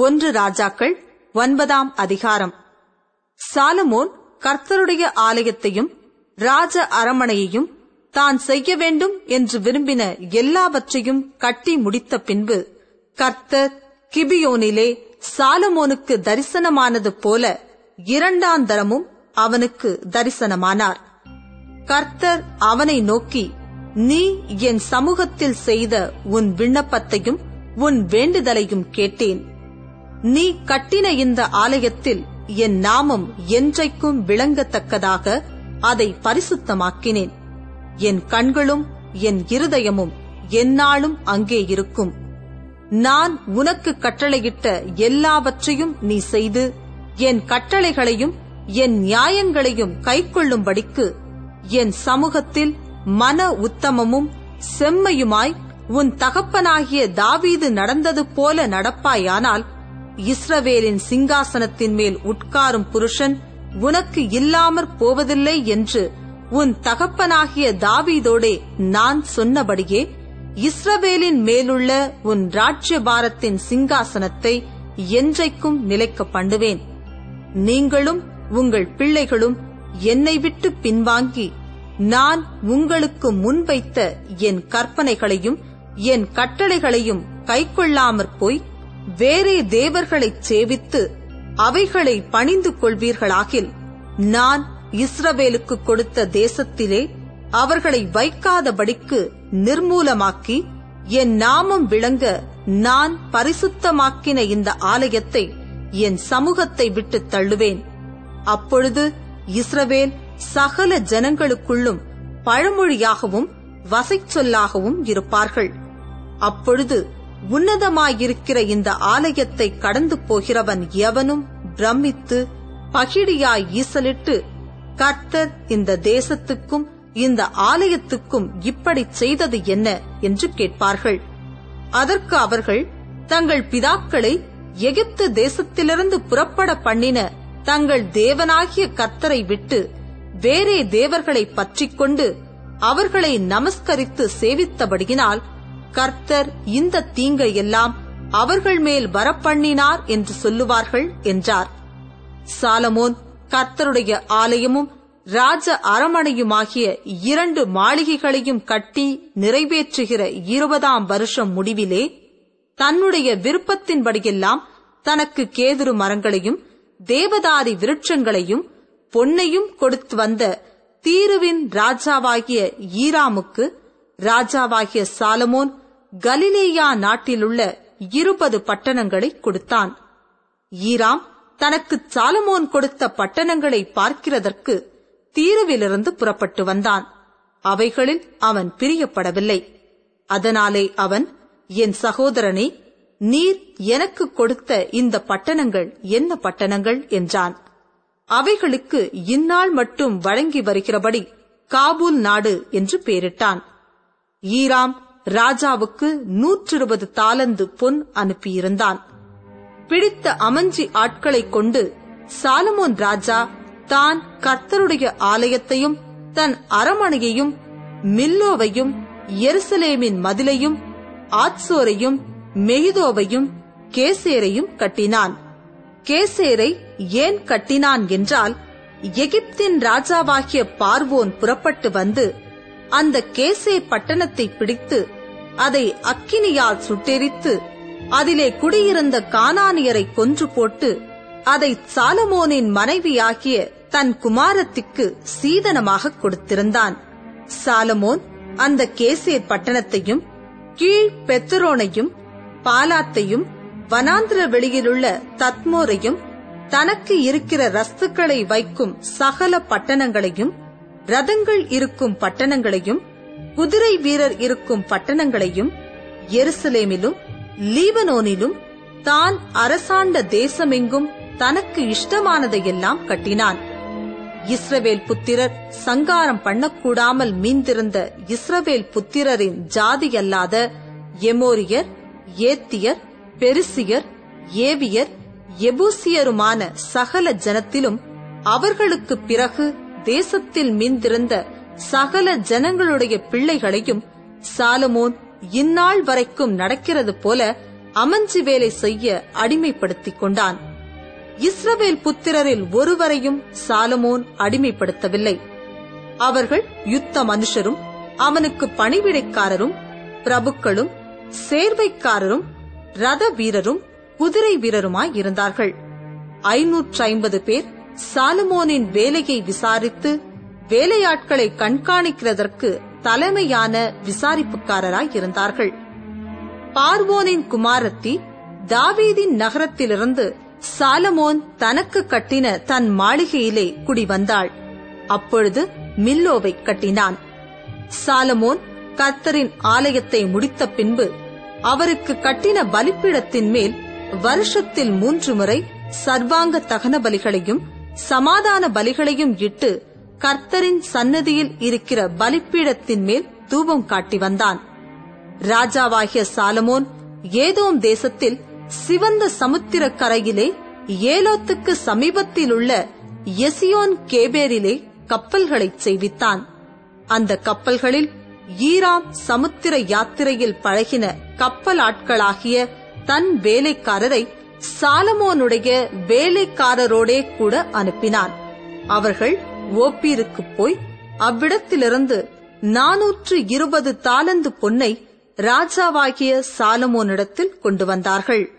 ஒன்று ராஜாக்கள் ஒன்பதாம் அதிகாரம். சாலமோன் கர்த்தருடைய ஆலயத்தையும் ராஜ அரமனையையும் தான் செய்ய வேண்டும் என்று விரும்பின எல்லாவற்றையும் கட்டி முடித்த பின்பு கர்த்தர் கிபியோனிலே சாலமோனுக்கு தரிசனமானது போல இரண்டாந்தரமும் அவனுக்கு தரிசனமானார். கர்த்தர் அவனை நோக்கி நீ என் சமூகத்தில் செய்த உன் விண்ணப்பத்தையும் உன் வேண்டுதலையும் கேட்டேன். நீ கட்டின இந்த ஆலயத்தில் என் நாமம் என்றைக்கும் விளங்கத்தக்கதாக அதை பரிசுத்தமாக்கினேன். என் கண்களும் என் இருதயமும் எந்நாளும் அங்கே இருக்கும். நான் உனக்கு கட்டளையிட்ட எல்லாவற்றையும் நீ செய்து என் கட்டளைகளையும் என் நியாயங்களையும் கைக்கொள்ளும்படிக்கு என் சமூகத்தில் மன உத்தமமும் செம்மையுமாய் உன் தகப்பனாகிய தாவீது நடந்தது போல நடப்பாயானால் இஸ்ரவேலின் சிங்காசனத்தின் மேல் உட்காரும் புருஷன் உனக்கு இல்லாமற் போவதில்லை என்று உன் தகப்பனாகிய தாவீதோடே நான் சொன்னபடியே இஸ்ரவேலின் மேலுள்ள உன் ராஜ்யபாரத்தின் சிங்காசனத்தை என்றைக்கும் நிலைக்க பண்ணுவேன். நீங்களும் உங்கள் பிள்ளைகளும் என்னை விட்டு பின்வாங்கி நான் உங்களுக்கு முன்வைத்த என் கற்பனைகளையும் என் கட்டளைகளையும் கைக்கொள்ளாமற் போய் வேறே தேவர்களைச் சேவித்து அவைகளை பணிந்து கொள்வீர்களாகில் நான் இஸ்ரவேலுக்கு கொடுத்த தேசத்திலே அவர்களை வைக்காதபடிக்கு நிர்மூலமாக்கி என் நாமம் விளங்க நான் பரிசுத்தமாக்கின இந்த ஆலயத்தை என் சமூகத்தை விட்டு தள்ளுவேன். அப்பொழுது இஸ்ரவேல் சகல ஜனங்களுக்குள்ளும் பழமொழியாகவும் வசைச்சொல்லாகவும் இருப்பார்கள். அப்பொழுது உன்னதமாயிருக்கிற இந்த ஆலயத்தை கடந்து போகிறவன் எவனும் பிரமித்து பகிடியாய் ஈசலிட்டு கர்த்தர் இந்த தேசத்துக்கும் இந்த ஆலயத்துக்கும் இப்படி செய்தது என்ன என்று கேட்பார்கள். அதற்கு அவர்கள் தங்கள் பிதாக்களை எகிப்து தேசத்திலிருந்து புறப்பட பண்ணின தங்கள் தேவனாகிய கர்த்தரை விட்டு வேறே தேவர்களை பற்றிக்கொண்டு அவர்களை நமஸ்கரித்து சேவித்தபடியினால் கர்த்தர் இந்த தீங்கை எல்லாம் அவர்கள் மேல் வரப்பண்ணினார் என்று சொல்லுவார்கள் என்றார். சாலமோன் கர்த்தருடைய ஆலயமும் ராஜ அரமனையுமாகிய இரண்டு மாளிகைகளையும் கட்டி நிறைவேற்றுகிற இருபதாம் வருஷம் முடிவிலே தன்னுடைய விருப்பத்தின்படியெல்லாம் தனக்கு கேதுரு மரங்களையும் தேவதாரி விருட்சங்களையும் பொன்னையும் கொடுத்து வந்த தீருவின் ராஜாவாகிய ஈராமுக்கு ராஜாவாகிய சாலமோன் கலிலேயா நாட்டிலுள்ள இருபது பட்டணங்களை கொடுத்தான். ஈராம் தனக்கு சாலமோன் கொடுத்த பட்டணங்களை பார்க்கிறதற்கு தீருவிலிருந்து புறப்பட்டு வந்தான். அவைகளில் அவன் பிரியப்படவில்லை. அதனாலே அவன் என் சகோதரனே நீர் எனக்கு கொடுத்த இந்த பட்டணங்கள் என்ன பட்டணங்கள்? என்றான். அவைகளுக்கு இந்நாள் மட்டும் வழங்கி வருகிறபடி காபூல் நாடு என்று பெயரிட்டான். ஈராம் ராஜாவுக்கு நூற்றிருபது தாலந்து பொன் அனுப்பியிருந்தான். பிடித்த அமஞ்சி ஆட்களைக் கொண்டு சாலமோன் ராஜா தான் கர்த்தருடைய ஆலயத்தையும் தன் அரமனையையும் மில்லோவையும் எருசலேமின் மதிலையும் ஆத்சோரையும் மெய்தோவையும் கேசேரையும் கட்டினான். கேசேரை ஏன் கட்டினான் என்றால் எகிப்தின் ராஜாவாகிய பார்வோன் புறப்பட்டு வந்து அந்த கேசே பட்டணத்தை பிடித்து அதை அக்கினியால் சுட்டெரித்து அதிலே குடியிருந்த கானானியரை கொன்று போட்டு அதை சாலமோனின் மனைவியாகிய தன் குமாரத்திற்கு சீதனமாக கொடுத்திருந்தான். சாலமோன் அந்த கேசேர் பட்டணத்தையும் கீழ் பெத்தரோனையும் பாலாத்தையும் வனாந்திர வெளியிலுள்ள தத்மோரையும் தனக்கு இருக்கிற ரஸ்துக்களை வைக்கும் சகல பட்டணங்களையும் ரதங்கள் இருக்கும் பட்டணங்களையும் குதிரை வீரர் இருக்கும் பட்டணங்களையும் எருசலேமிலும் லீபனோனிலும் தான் அரசாண்ட தேசமெங்கும் தனக்கு இஷ்டமானதையெல்லாம் கட்டினான். இஸ்ரவேல் புத்திரர் சங்காரம் பண்ணக்கூடாமல் மீந்திருந்த இஸ்ரவேல் புத்திரரின் ஜாதியல்லாத எமோரியர் ஏத்தியர் பெருசியர் ஏவியர் எபூசியருமான சகல ஜனத்திலும் அவர்களுக்கு பிறகு தேசத்தில் மீந்திருந்த சகல ஜனங்களுடைய பிள்ளைகளையும் சாலமோன் இந்நாள் வரைக்கும் நடக்கிறது போல அமஞ்சி வேலை செய்ய அடிமைப்படுத்திக் கொண்டான். இஸ்ரவேல் புத்திரரில் ஒருவரையும் சாலமோன் அடிமைப்படுத்தவில்லை. அவர்கள் யுத்த மனுஷரும் அவனுக்கு பணிவிடைக்காரரும் பிரபுக்களும் சேர்வைக்காரரும் ரத வீரரும் குதிரை வீரருமாய் இருந்தார்கள். ஐநூற்று ஐம்பது பேர் சாலமோனின் வேலையை விசாரித்து வேலையாட்களை கண்காணிக்கிறதற்கு தலைமையான விசாரிப்புக்காரராய் இருந்தார்கள். பார்வோனின் குமாரத்தி தாவீதின் நகரத்திலிருந்து சாலமோன் தனக்கு கட்டின தன் மாளிகையிலே குடிவந்தாள். அப்பொழுது மில்லோவை கட்டினான். சாலமோன் கர்த்தரின் ஆலயத்தை முடித்த பின்பு அவருக்கு கட்டின பலிப்பீடத்தின் மேல் வருஷத்தில் மூன்று முறை சர்வாங்க தகன பலிகளையும் சமாதான பலிகளையும் இட்டு கர்த்தரின் சன்னதியில் இருக்கிற பலிப்பீடத்தின் மேல் தூபம் காட்டி வந்தான். ராஜாவாகிய சாலமோன் ஏதோம் தேசத்தில் சிவந்த சமுத்திர கரையிலே ஏலோத்துக்கு சமீபத்தில் உள்ள எசியோன் கேபேரிலே கப்பல்களைச் செய்வித்தான். அந்த கப்பல்களில் ஈராம் சமுத்திர யாத்திரையில் பழகின கப்பல் ஆட்களாகிய தன் வேலைக்காரரை சாலமோனுடைய வேலைக்காரரோடே கூட அனுப்பினான். அவர்கள் ஓப்பீருக்கு போய் அவ்விடத்திலிருந்து நாநூற்று இருபது தாலந்து பொன்னை ராஜாவாகிய சாலமோனிடத்தில் கொண்டு வந்தார்கள்.